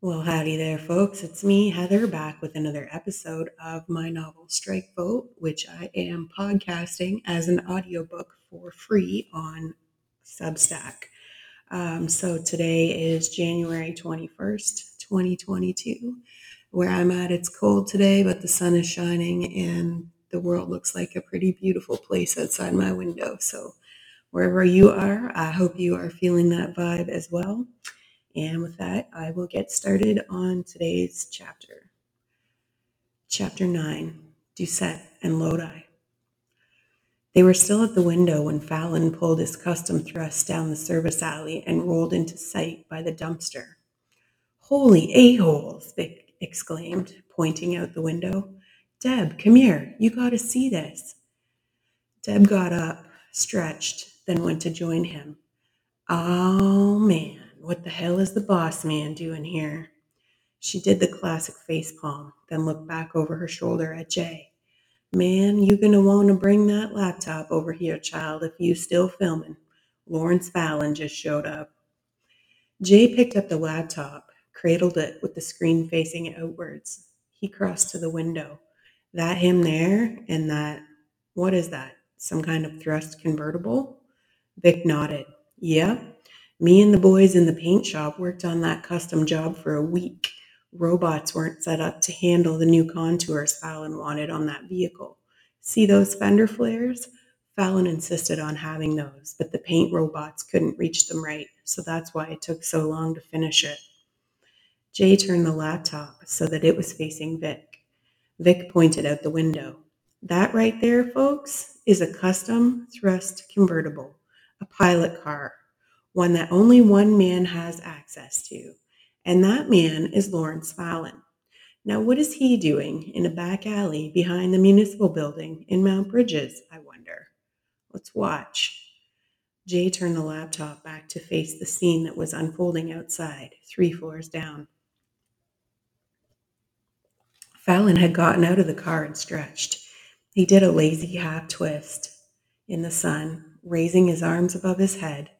Well, howdy there, folks. It's me, Heather, back with another episode of my novel Strike Vote, which I am podcasting as an audiobook for free on Substack. Um, so today is January 21st, 2022. Where I'm at, it's cold today, but the sun is shining and the world looks like a pretty beautiful place outside my window. So, wherever you are, I hope you are feeling that vibe as well. And with that, I will get started on today's chapter. Chapter 9 Doucette and Lodi. They were still at the window when Fallon pulled his custom thrust down the service alley and rolled into sight by the dumpster. Holy a-holes, Vic exclaimed, pointing out the window. Deb, come here. You got to see this. Deb got up, stretched, then went to join him. Oh, man. What the hell is the boss man doing here? She did the classic face palm, then looked back over her shoulder at Jay. Man, you gonna wanna bring that laptop over here, child, if you still filming. Lawrence Fallon just showed up. Jay picked up the laptop, cradled it with the screen facing outwards. He crossed to the window. That him there, and that, what is that? Some kind of thrust convertible? Vic nodded. Yep, me and the boys in the paint shop worked on that custom job for a week. Robots weren't set up to handle the new contours Fallon wanted on that vehicle. See those fender flares? Fallon insisted on having those, but the paint robots couldn't reach them right, so that's why it took so long to finish it. Jay turned the laptop so that it was facing Vic. Vic pointed out the window. That right there, folks, is a custom thrust convertible, a pilot car one that only one man has access to, and that man is Lawrence Fallon. Now, what is he doing in a back alley behind the municipal building in Mount Bridges, I wonder? Let's watch. Jay turned the laptop back to face the scene that was unfolding outside, three floors down. Fallon had gotten out of the car and stretched. He did a lazy half twist in the sun, raising his arms above his head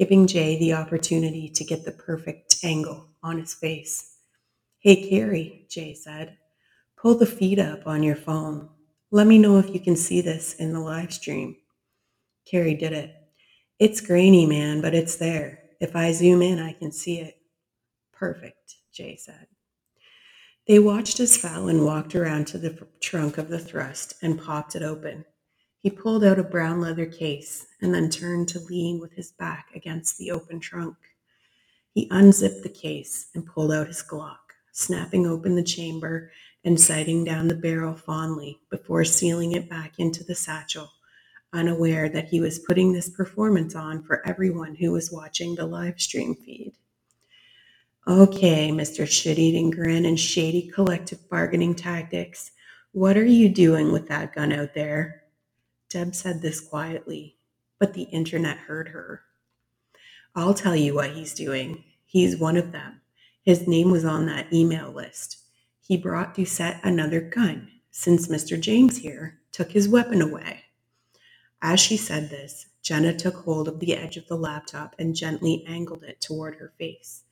giving Jay the opportunity to get the perfect angle on his face. Hey, Carrie, Jay said, pull the feed up on your phone. Let me know if you can see this in the live stream. Carrie did it. It's grainy, man, but it's there. If I zoom in, I can see it. Perfect, Jay said. They watched as Fallon walked around to the trunk of the thrust and popped it open. He pulled out a brown leather case and then turned to lean with his back against the open trunk. He unzipped the case and pulled out his Glock, snapping open the chamber and sighting down the barrel fondly before sealing it back into the satchel, unaware that he was putting this performance on for everyone who was watching the live stream feed. Okay, Mr. Shit Eating Grin and Shady Collective Bargaining Tactics, what are you doing with that gun out there? Deb said this quietly, but the internet heard her. I'll tell you what he's doing. He's one of them. His name was on that email list. He brought Doucette another gun, since Mr. James here took his weapon away. As she said this, Jenna took hold of the edge of the laptop and gently angled it toward her face.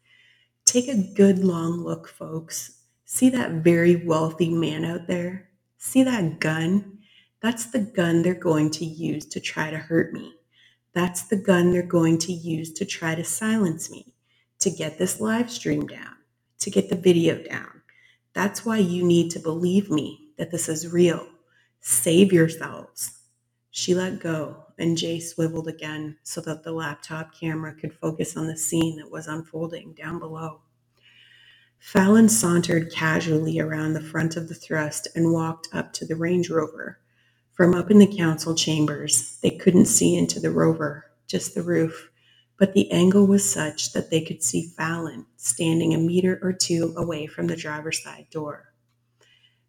Take a good long look, folks. See that very wealthy man out there? See that gun? That's the gun they're going to use to try to hurt me. That's the gun they're going to use to try to silence me, to get this live stream down, to get the video down. That's why you need to believe me that this is real. Save yourselves. She let go, and Jay swiveled again so that the laptop camera could focus on the scene that was unfolding down below. Fallon sauntered casually around the front of the thrust and walked up to the Range Rover. From up in the council chambers, they couldn't see into the rover, just the roof, but the angle was such that they could see Fallon standing a meter or two away from the driver's side door.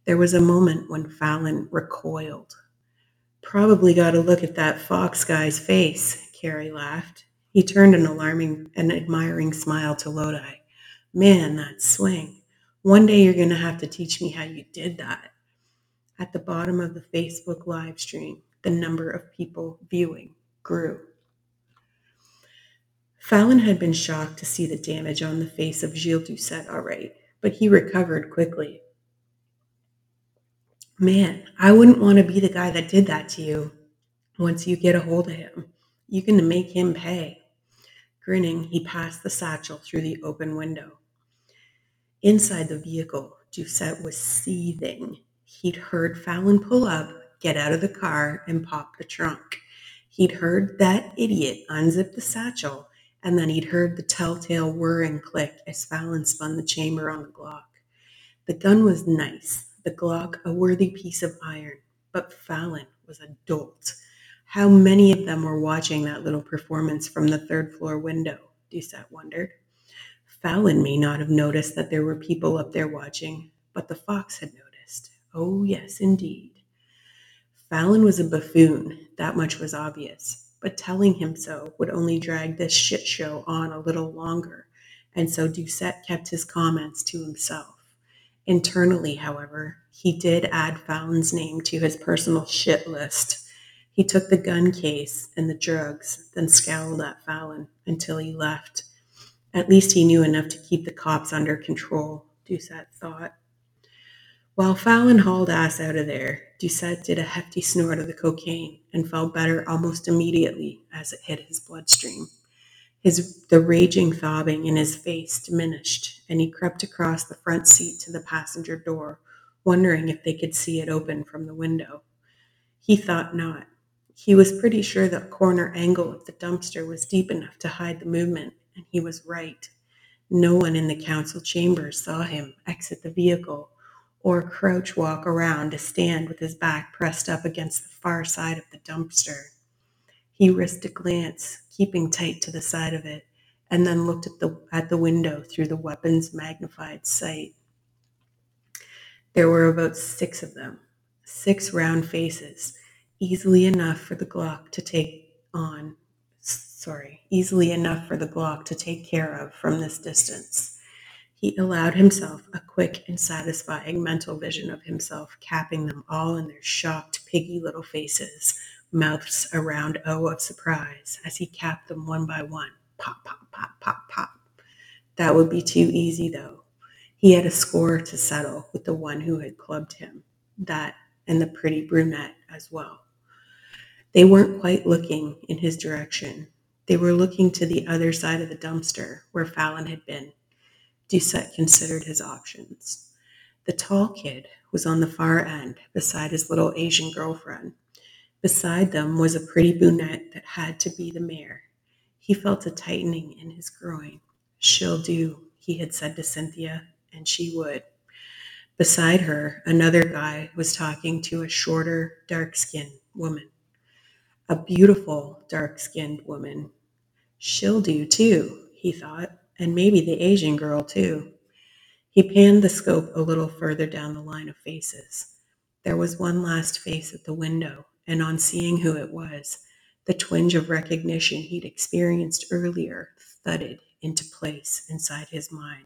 There was a moment when Fallon recoiled. Probably got a look at that fox guy's face, Carrie laughed. He turned an alarming and admiring smile to Lodi. Man, that swing. One day you're going to have to teach me how you did that. At the bottom of the Facebook live stream, the number of people viewing grew. Fallon had been shocked to see the damage on the face of Gilles Doucette right, but he recovered quickly. Man, I wouldn't want to be the guy that did that to you. Once you get a hold of him, you can make him pay. Grinning, he passed the satchel through the open window. Inside the vehicle, Doucette was seething. He'd heard Fallon pull up, get out of the car, and pop the trunk. He'd heard that idiot unzip the satchel, and then he'd heard the telltale whir and click as Fallon spun the chamber on the Glock. The gun was nice, the Glock a worthy piece of iron, but Fallon was a dolt. How many of them were watching that little performance from the third floor window? Doucette wondered. Fallon may not have noticed that there were people up there watching, but the fox had noticed. Oh, yes, indeed. Fallon was a buffoon, that much was obvious, but telling him so would only drag this shit show on a little longer, and so Doucette kept his comments to himself. Internally, however, he did add Fallon's name to his personal shit list. He took the gun case and the drugs, then scowled at Fallon until he left. At least he knew enough to keep the cops under control, Doucette thought. While Fallon hauled ass out of there, Doucette did a hefty snort of the cocaine and felt better almost immediately as it hit his bloodstream. His, the raging throbbing in his face diminished, and he crept across the front seat to the passenger door, wondering if they could see it open from the window. He thought not. He was pretty sure the corner angle of the dumpster was deep enough to hide the movement, and he was right. No one in the council chamber saw him exit the vehicle or crouch walk around to stand with his back pressed up against the far side of the dumpster. He risked a glance, keeping tight to the side of it, and then looked at the, at the window through the weapon's magnified sight. There were about six of them, six round faces, easily enough for the Glock to take on, sorry, easily enough for the Glock to take care of from this distance. He allowed himself a quick and satisfying mental vision of himself capping them all in their shocked, piggy little faces, mouths a round O of surprise as he capped them one by one. Pop, pop, pop, pop, pop. That would be too easy, though. He had a score to settle with the one who had clubbed him, that and the pretty brunette as well. They weren't quite looking in his direction. They were looking to the other side of the dumpster where Fallon had been Doucette considered his options. The tall kid was on the far end, beside his little Asian girlfriend. Beside them was a pretty brunette that had to be the mayor. He felt a tightening in his groin. She'll do, he had said to Cynthia, and she would. Beside her, another guy was talking to a shorter, dark skinned woman. A beautiful, dark skinned woman. She'll do too, he thought and maybe the Asian girl too. He panned the scope a little further down the line of faces. There was one last face at the window, and on seeing who it was, the twinge of recognition he'd experienced earlier thudded into place inside his mind.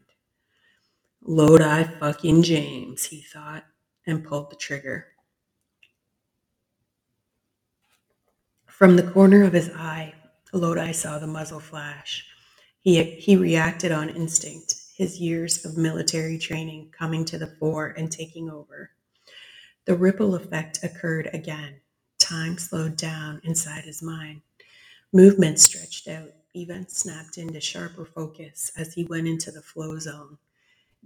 Lodi fucking James, he thought, and pulled the trigger. From the corner of his eye, Lodi saw the muzzle flash. He, he reacted on instinct, his years of military training coming to the fore and taking over. The ripple effect occurred again. Time slowed down inside his mind. Movement stretched out. Events snapped into sharper focus as he went into the flow zone.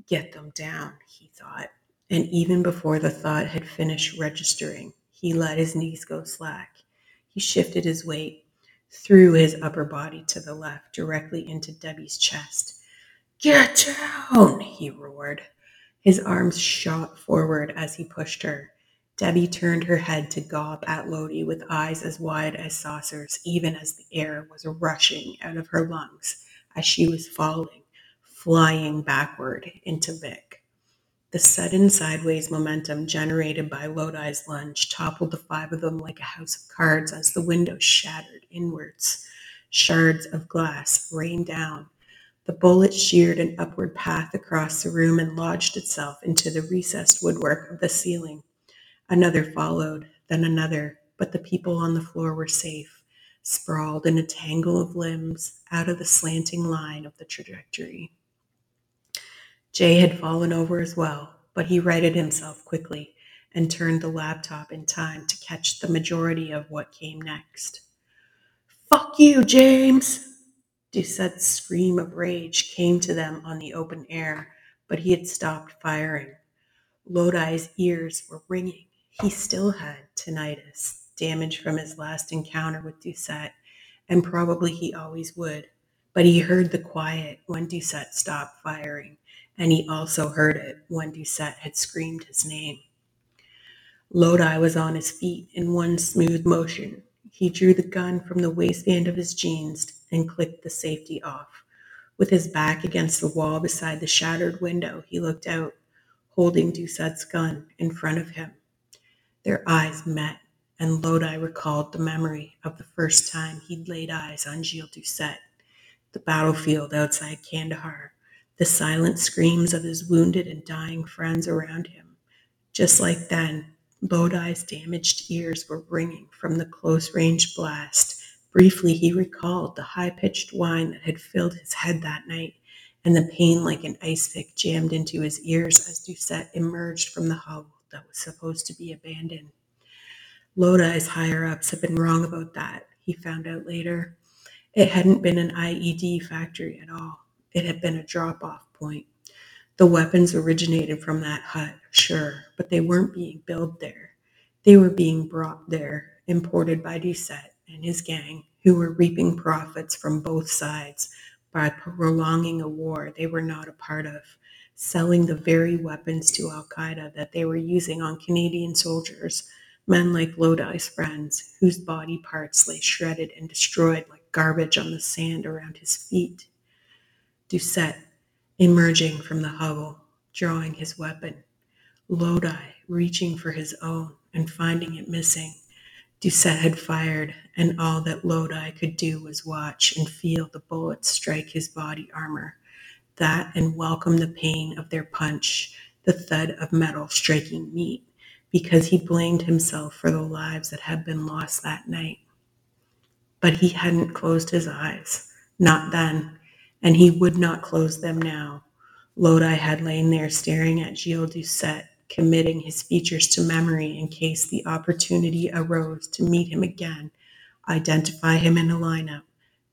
Get them down, he thought. And even before the thought had finished registering, he let his knees go slack. He shifted his weight, threw his upper body to the left, directly into Debbie's chest. Get down, he roared. His arms shot forward as he pushed her. Debbie turned her head to gob at Lodi with eyes as wide as saucers, even as the air was rushing out of her lungs as she was falling, flying backward into Vic. The sudden sideways momentum generated by Lodi's lunge toppled the five of them like a house of cards as the window shattered inwards. Shards of glass rained down. The bullet sheared an upward path across the room and lodged itself into the recessed woodwork of the ceiling. Another followed, then another, but the people on the floor were safe. sprawled in a tangle of limbs out of the slanting line of the trajectory. Jay had fallen over as well, but he righted himself quickly and turned the laptop in time to catch the majority of what came next. Fuck you, James! Doucette's scream of rage came to them on the open air, but he had stopped firing. Lodi's ears were ringing. He still had tinnitus, damage from his last encounter with Doucette, and probably he always would. But he heard the quiet when Doucette stopped firing, and he also heard it when Doucette had screamed his name. Lodi was on his feet in one smooth motion. He drew the gun from the waistband of his jeans and clicked the safety off. With his back against the wall beside the shattered window, he looked out, holding Doucette's gun in front of him. Their eyes met, and Lodi recalled the memory of the first time he'd laid eyes on Gilles Doucette, the battlefield outside Kandahar, the silent screams of his wounded and dying friends around him. Just like then, Lodi's damaged ears were ringing from the close range blast Briefly he recalled the high-pitched whine that had filled his head that night, and the pain like an ice pick jammed into his ears as Doucette emerged from the hovel that was supposed to be abandoned. Lodi's higher-ups had been wrong about that, he found out later. It hadn't been an IED factory at all. It had been a drop-off point. The weapons originated from that hut, sure, but they weren't being built there. They were being brought there, imported by Doucette and his gang, who were reaping profits from both sides by prolonging a war they were not a part of, selling the very weapons to Al Qaeda that they were using on Canadian soldiers, men like Lodi's friends, whose body parts lay shredded and destroyed like garbage on the sand around his feet. Doucette, emerging from the hovel, drawing his weapon. Lodi, reaching for his own and finding it missing Doucette had fired, and all that Lodi could do was watch and feel the bullets strike his body armor. That and welcome the pain of their punch, the thud of metal striking meat, because he blamed himself for the lives that had been lost that night. But he hadn't closed his eyes, not then, and he would not close them now. Lodi had lain there staring at Gilles Doucette committing his features to memory in case the opportunity arose to meet him again, identify him in a lineup,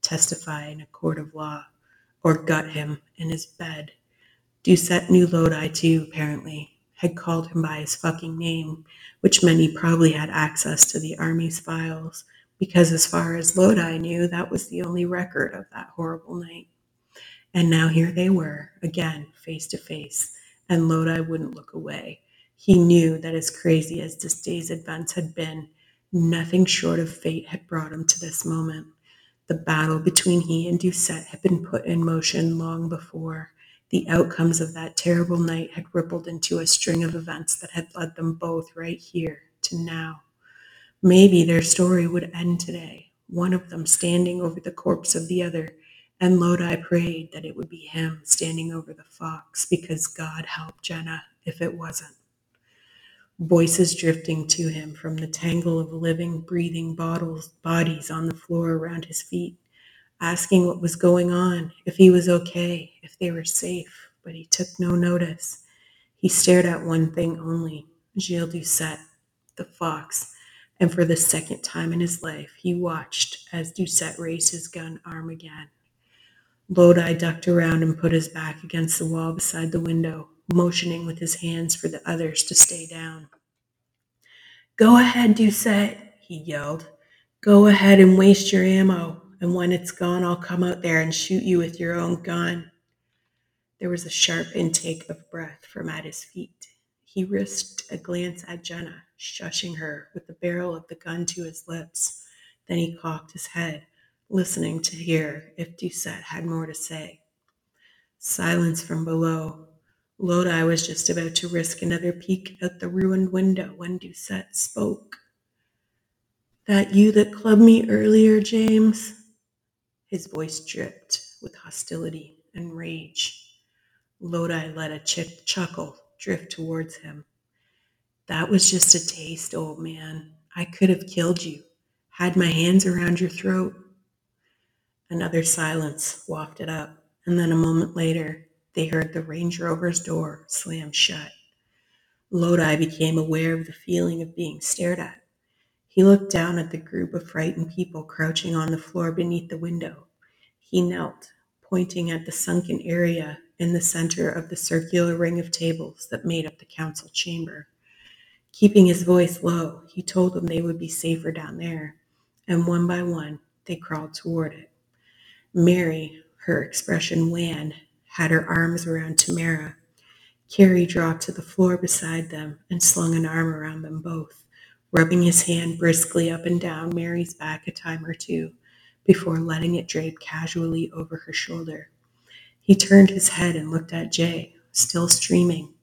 testify in a court of law, or gut him in his bed. Doucette knew Lodi too, apparently, had called him by his fucking name, which meant he probably had access to the army's files, because as far as Lodi knew, that was the only record of that horrible night. And now here they were, again, face to face, and Lodi wouldn't look away. He knew that as crazy as this day's events had been, nothing short of fate had brought him to this moment. The battle between he and Doucette had been put in motion long before. The outcomes of that terrible night had rippled into a string of events that had led them both right here to now. Maybe their story would end today, one of them standing over the corpse of the other, and Lodi prayed that it would be him standing over the fox because God help Jenna if it wasn't voices drifting to him from the tangle of living, breathing bottles, bodies on the floor around his feet, asking what was going on, if he was okay, if they were safe, but he took no notice. He stared at one thing only Gilles Doucette, the fox, and for the second time in his life, he watched as Doucette raised his gun arm again. Lodi ducked around and put his back against the wall beside the window, motioning with his hands for the others to stay down. Go ahead, Doucette, he yelled. Go ahead and waste your ammo, and when it's gone, I'll come out there and shoot you with your own gun. There was a sharp intake of breath from at his feet. He risked a glance at Jenna, shushing her with the barrel of the gun to his lips. Then he cocked his head, listening to hear if Doucette had more to say. Silence from below, Lodi was just about to risk another peek out the ruined window when Doucette spoke. That you that clubbed me earlier, James? His voice dripped with hostility and rage. Lodi let a ch- chuckle drift towards him. That was just a taste, old man. I could have killed you. Had my hands around your throat. Another silence wafted up, and then a moment later, they heard the Range Rover's door slam shut. Lodi became aware of the feeling of being stared at. He looked down at the group of frightened people crouching on the floor beneath the window. He knelt, pointing at the sunken area in the center of the circular ring of tables that made up the council chamber. Keeping his voice low, he told them they would be safer down there, and one by one, they crawled toward it. Mary, her expression wan, had her arms around Tamara. Carrie dropped to the floor beside them and slung an arm around them both, rubbing his hand briskly up and down Mary's back a time or two before letting it drape casually over her shoulder. He turned his head and looked at Jay, still streaming.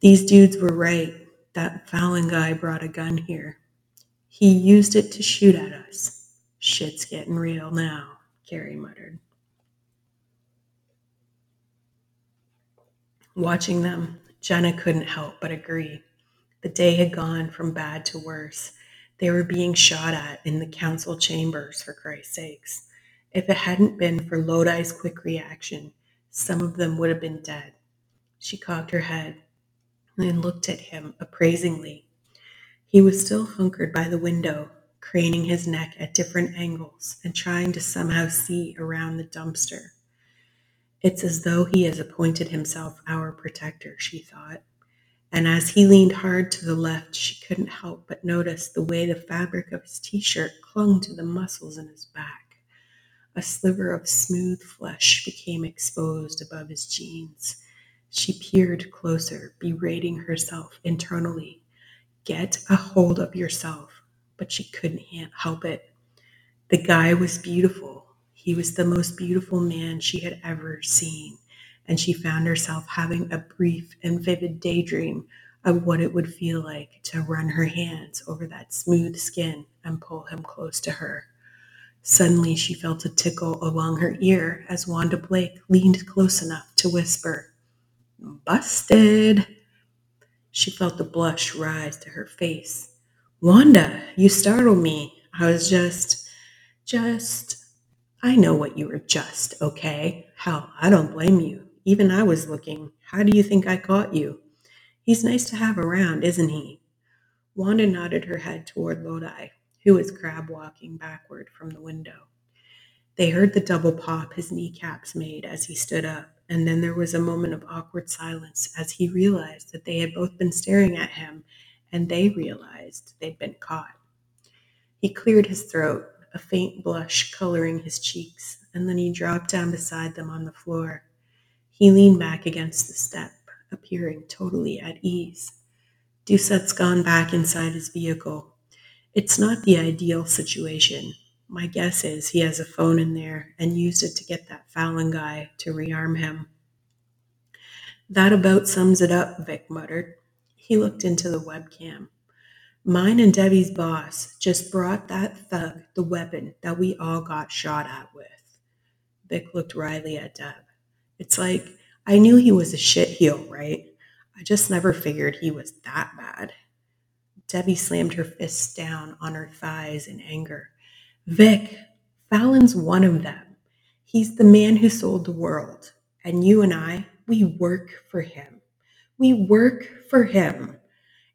These dudes were right. That Fallon guy brought a gun here. He used it to shoot at us. Shit's getting real now, Carrie muttered. Watching them, Jenna couldn't help but agree. The day had gone from bad to worse. They were being shot at in the council chambers, for Christ's sakes. If it hadn't been for Lodi's quick reaction, some of them would have been dead. She cocked her head and looked at him appraisingly. He was still hunkered by the window, craning his neck at different angles and trying to somehow see around the dumpster. It's as though he has appointed himself our protector, she thought. And as he leaned hard to the left, she couldn't help but notice the way the fabric of his t shirt clung to the muscles in his back. A sliver of smooth flesh became exposed above his jeans. She peered closer, berating herself internally. Get a hold of yourself. But she couldn't help it. The guy was beautiful he was the most beautiful man she had ever seen, and she found herself having a brief and vivid daydream of what it would feel like to run her hands over that smooth skin and pull him close to her. Suddenly, she felt a tickle along her ear as Wanda Blake leaned close enough to whisper, Busted! She felt the blush rise to her face. Wanda, you startled me. I was just, just I know what you were just, okay? Hell, I don't blame you. Even I was looking. How do you think I caught you? He's nice to have around, isn't he? Wanda nodded her head toward Lodi, who was crab walking backward from the window. They heard the double pop his kneecaps made as he stood up, and then there was a moment of awkward silence as he realized that they had both been staring at him, and they realized they'd been caught. He cleared his throat a faint blush coloring his cheeks, and then he dropped down beside them on the floor. He leaned back against the step, appearing totally at ease. Doucette's gone back inside his vehicle. It's not the ideal situation. My guess is he has a phone in there and used it to get that Fallon guy to rearm him. That about sums it up, Vic muttered. He looked into the webcam. Mine and Debbie's boss just brought that thug the weapon that we all got shot at with. Vic looked wryly at Deb. It's like, I knew he was a shitheel, right? I just never figured he was that bad. Debbie slammed her fists down on her thighs in anger. Vic, Fallon's one of them. He's the man who sold the world. And you and I, we work for him. We work for him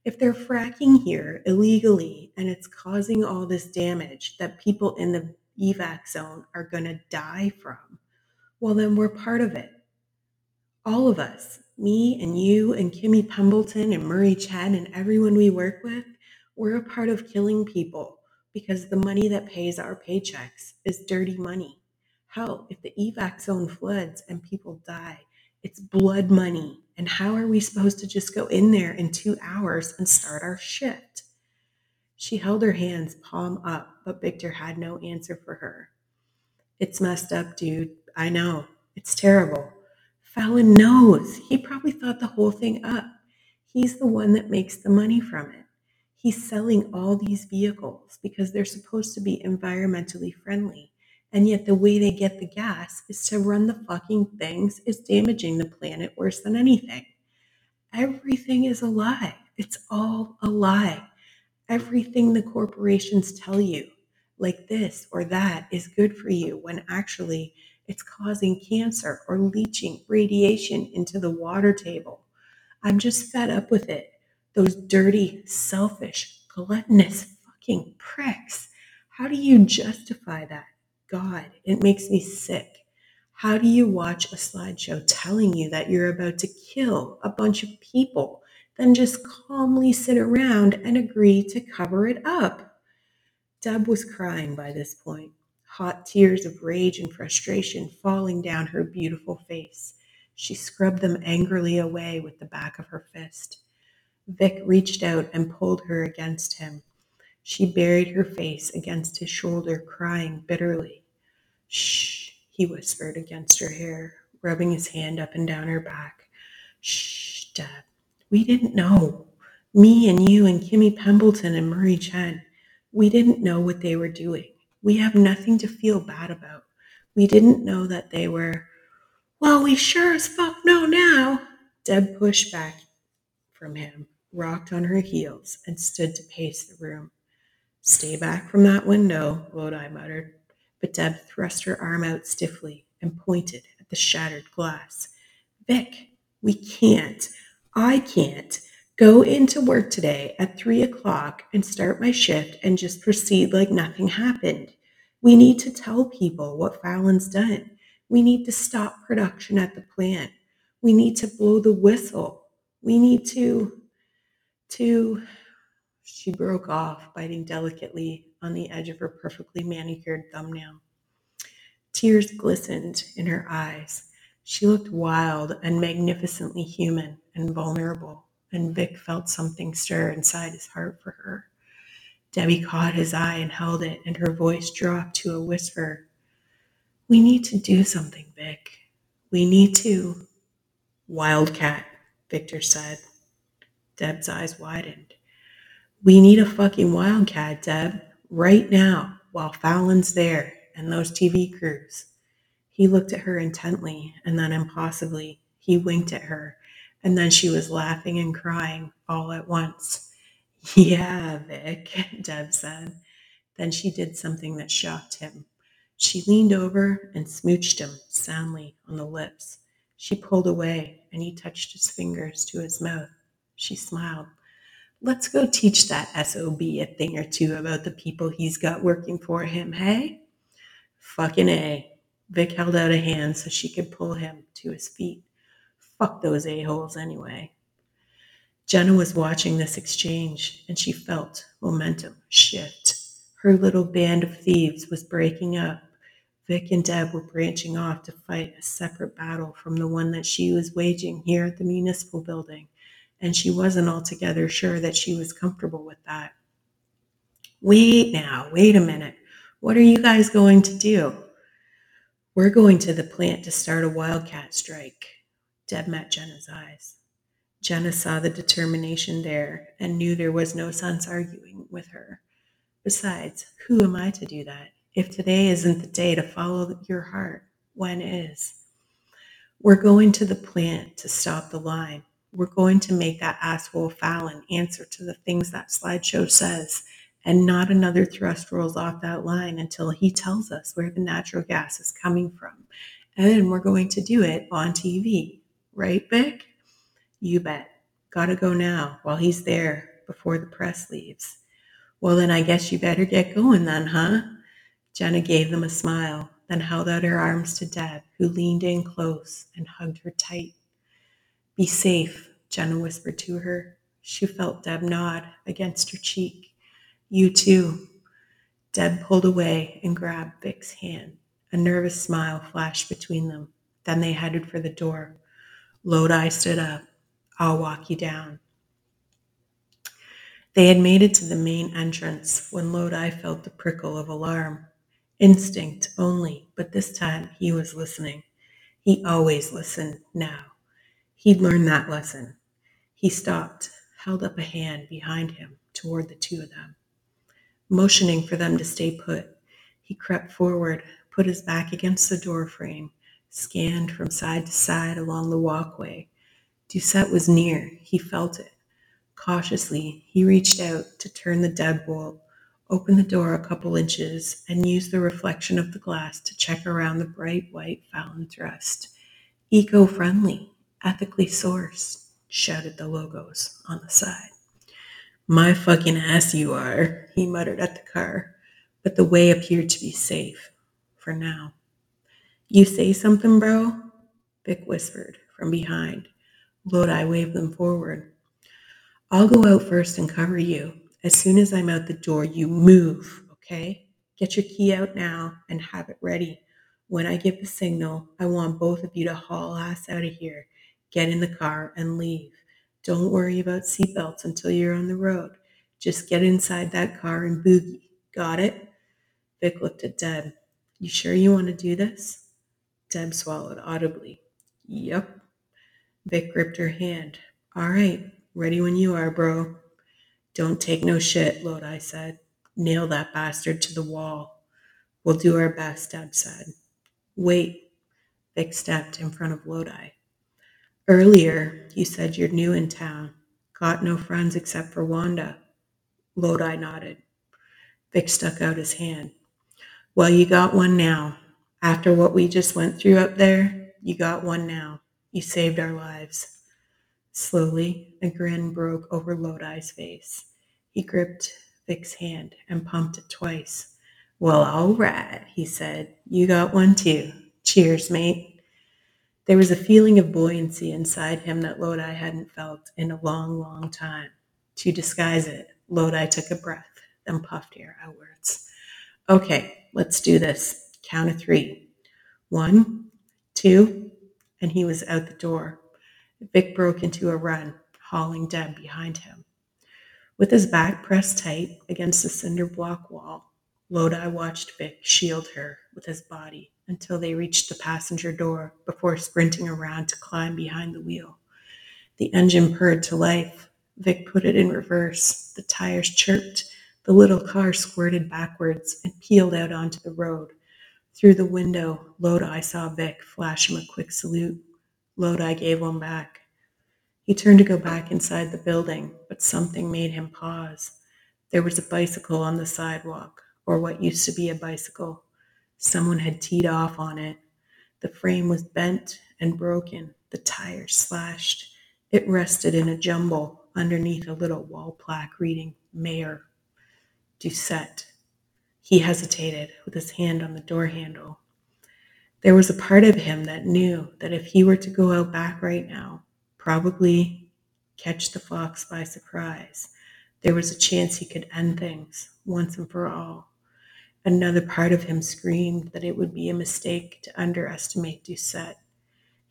if they're fracking here illegally and it's causing all this damage that people in the evac zone are going to die from, well, then we're part of it. All of us, me and you and Kimmy Pembleton and Murray Chen and everyone we work with, we're a part of killing people because the money that pays our paychecks is dirty money. Hell, if the evac zone floods and people die, it's blood money. And how are we supposed to just go in there in two hours and start our shift? She held her hands palm up, but Victor had no answer for her. It's messed up, dude. I know. It's terrible. Fallon knows. He probably thought the whole thing up. He's the one that makes the money from it. He's selling all these vehicles because they're supposed to be environmentally friendly. And yet, the way they get the gas is to run the fucking things is damaging the planet worse than anything. Everything is a lie. It's all a lie. Everything the corporations tell you. like this or that is good for you when actually it's causing cancer or leaching radiation into the water table. I'm just fed up with it. Those dirty, selfish, gluttonous fucking pricks. How do you justify that? God, it makes me sick. How do you watch a slideshow telling you that you're about to kill a bunch of people, then just calmly sit around and agree to cover it up? Deb was crying by this point, hot tears of rage and frustration falling down her beautiful face. She scrubbed them angrily away with the back of her fist. Vic reached out and pulled her against him. She buried her face against his shoulder, crying bitterly. Shh, he whispered against her hair, rubbing his hand up and down her back. Shh, Deb. We didn't know. Me and you and Kimmy Pembleton and Murray Chen. We didn't know what they were doing. We have nothing to feel bad about. We didn't know that they were. Well, we sure as fuck know now. Deb pushed back from him, rocked on her heels, and stood to pace the room. Stay back from that window, Lodi muttered. But Deb thrust her arm out stiffly and pointed at the shattered glass. Vic, we can't, I can't, go into work today at three o'clock and start my shift and just proceed like nothing happened. We need to tell people what Fallon's done. We need to stop production at the plant. We need to blow the whistle. We need to, to, she broke off, biting delicately on the edge of her perfectly manicured thumbnail. Tears glistened in her eyes. She looked wild and magnificently human and vulnerable, and Vic felt something stir inside his heart for her. Debbie caught his eye and held it, and her voice dropped to a whisper. We need to do something, Vic. We need to. Wildcat, Victor said. Deb's eyes widened. We need a fucking wildcat, Deb, right now, while Fallon's there and those TV crews. He looked at her intently, and then impossibly, he winked at her, and then she was laughing and crying all at once. Yeah, Vic, Deb said. Then she did something that shocked him. She leaned over and smooched him soundly on the lips. She pulled away, and he touched his fingers to his mouth. She smiled. Let's go teach that SOB a thing or two about the people he's got working for him, hey? Fucking A. Vic held out a hand so she could pull him to his feet. Fuck those a-holes anyway. Jenna was watching this exchange and she felt momentum shift. Her little band of thieves was breaking up. Vic and Deb were branching off to fight a separate battle from the one that she was waging here at the municipal building and she wasn't altogether sure that she was comfortable with that. Wait now, wait a minute. What are you guys going to do? We're going to the plant to start a wildcat strike. Deb met Jenna's eyes. Jenna saw the determination there and knew there was no sense arguing with her. Besides, who am I to do that? If today isn't the day to follow your heart, when is? We're going to the plant to stop the line we're going to make that asshole Fallon answer to the things that slideshow says, and not another thrust rolls off that line until he tells us where the natural gas is coming from. And then we're going to do it on TV. Right, Vic? You bet. Gotta go now while he's there before the press leaves. Well, then I guess you better get going then, huh? Jenna gave them a smile, then held out her arms to Deb, who leaned in close and hugged her tight. Be safe, Jenna whispered to her. She felt Deb nod against her cheek. You too. Deb pulled away and grabbed Vic's hand. A nervous smile flashed between them. Then they headed for the door. Lodi stood up. I'll walk you down. They had made it to the main entrance when Lodi felt the prickle of alarm. Instinct only, but this time he was listening. He always listened now. He'd learned that lesson. He stopped, held up a hand behind him toward the two of them. Motioning for them to stay put, he crept forward, put his back against the door frame, scanned from side to side along the walkway. Doucette was near. He felt it. Cautiously, he reached out to turn the deadbolt, opened the door a couple inches, and used the reflection of the glass to check around the bright white Fallon Thrust. Eco friendly, ethically sourced, shouted the logos on the side. My fucking ass, you are, he muttered at the car, but the way appeared to be safe for now. You say something, bro? Vic whispered from behind. Lodi waved them forward. I'll go out first and cover you. As soon as I'm out the door, you move, okay? Get your key out now and have it ready. When I give the signal, I want both of you to haul ass out of here, get in the car, and leave. Don't worry about seatbelts until you're on the road. Just get inside that car and boogie. Got it? Vic looked at Deb. You sure you want to do this? Deb swallowed audibly. Yep. Vic gripped her hand. All right, ready when you are, bro. Don't take no shit, Lodi said. Nail that bastard to the wall. We'll do our best, Deb said. Wait. Vic stepped in front of Lodi. Earlier, you said you're new in town. Got no friends except for Wanda. Lodi nodded. Vic stuck out his hand. Well, you got one now. After what we just went through up there, you got one now. You saved our lives. Slowly, a grin broke over Lodi's face. He gripped Vic's hand and pumped it twice. Well, all right, he said. You got one too. Cheers, mate. There was a feeling of buoyancy inside him that Lodi hadn't felt in a long, long time. To disguise it, Lodi took a breath, then puffed air outwards. Okay, let's do this. Count of three. One, two, and he was out the door. Vic broke into a run, hauling Deb behind him. With his back pressed tight against the cinder block wall, Lodi watched Vic shield her with his body until they reached the passenger door before sprinting around to climb behind the wheel. The engine purred to life. Vic put it in reverse. The tires chirped. The little car squirted backwards and peeled out onto the road. Through the window, Lodi saw Vic flash him a quick salute. Lodi gave one back. He turned to go back inside the building, but something made him pause. There was a bicycle on the sidewalk, or what used to be a bicycle. Someone had teed off on it. The frame was bent and broken, the tire slashed. It rested in a jumble underneath a little wall plaque reading Mayor Doucette. He hesitated with his hand on the door handle. There was a part of him that knew that if he were to go out back right now, probably catch the fox by surprise, there was a chance he could end things once and for all. Another part of him screamed that it would be a mistake to underestimate Doucette.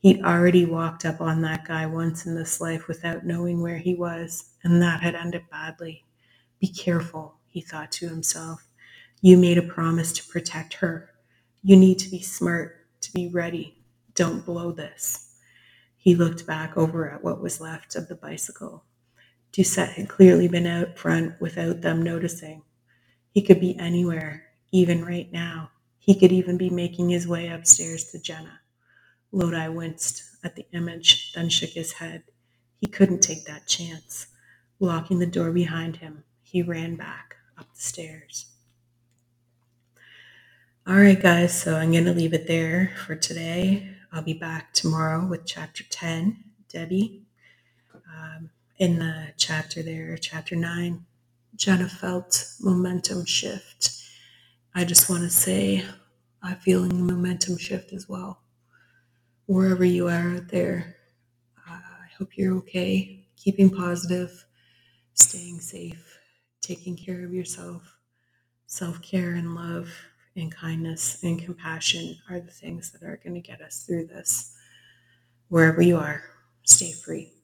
He'd already walked up on that guy once in this life without knowing where he was, and that had ended badly. Be careful, he thought to himself. You made a promise to protect her. You need to be smart, to be ready. Don't blow this. He looked back over at what was left of the bicycle. Doucette had clearly been out front without them noticing. He could be anywhere, even right now. He could even be making his way upstairs to Jenna. Lodi winced at the image, then shook his head. He couldn't take that chance. Locking the door behind him, he ran back up the stairs. All right, guys, so I'm going to leave it there for today. I'll be back tomorrow with chapter 10, Debbie. Um, in the chapter there, chapter 9, Jenna felt momentum shift. I just want to say I'm feeling the momentum shift as well. Wherever you are out there, I hope you're okay, keeping positive, staying safe, taking care of yourself. Self care and love and kindness and compassion are the things that are going to get us through this. Wherever you are, stay free.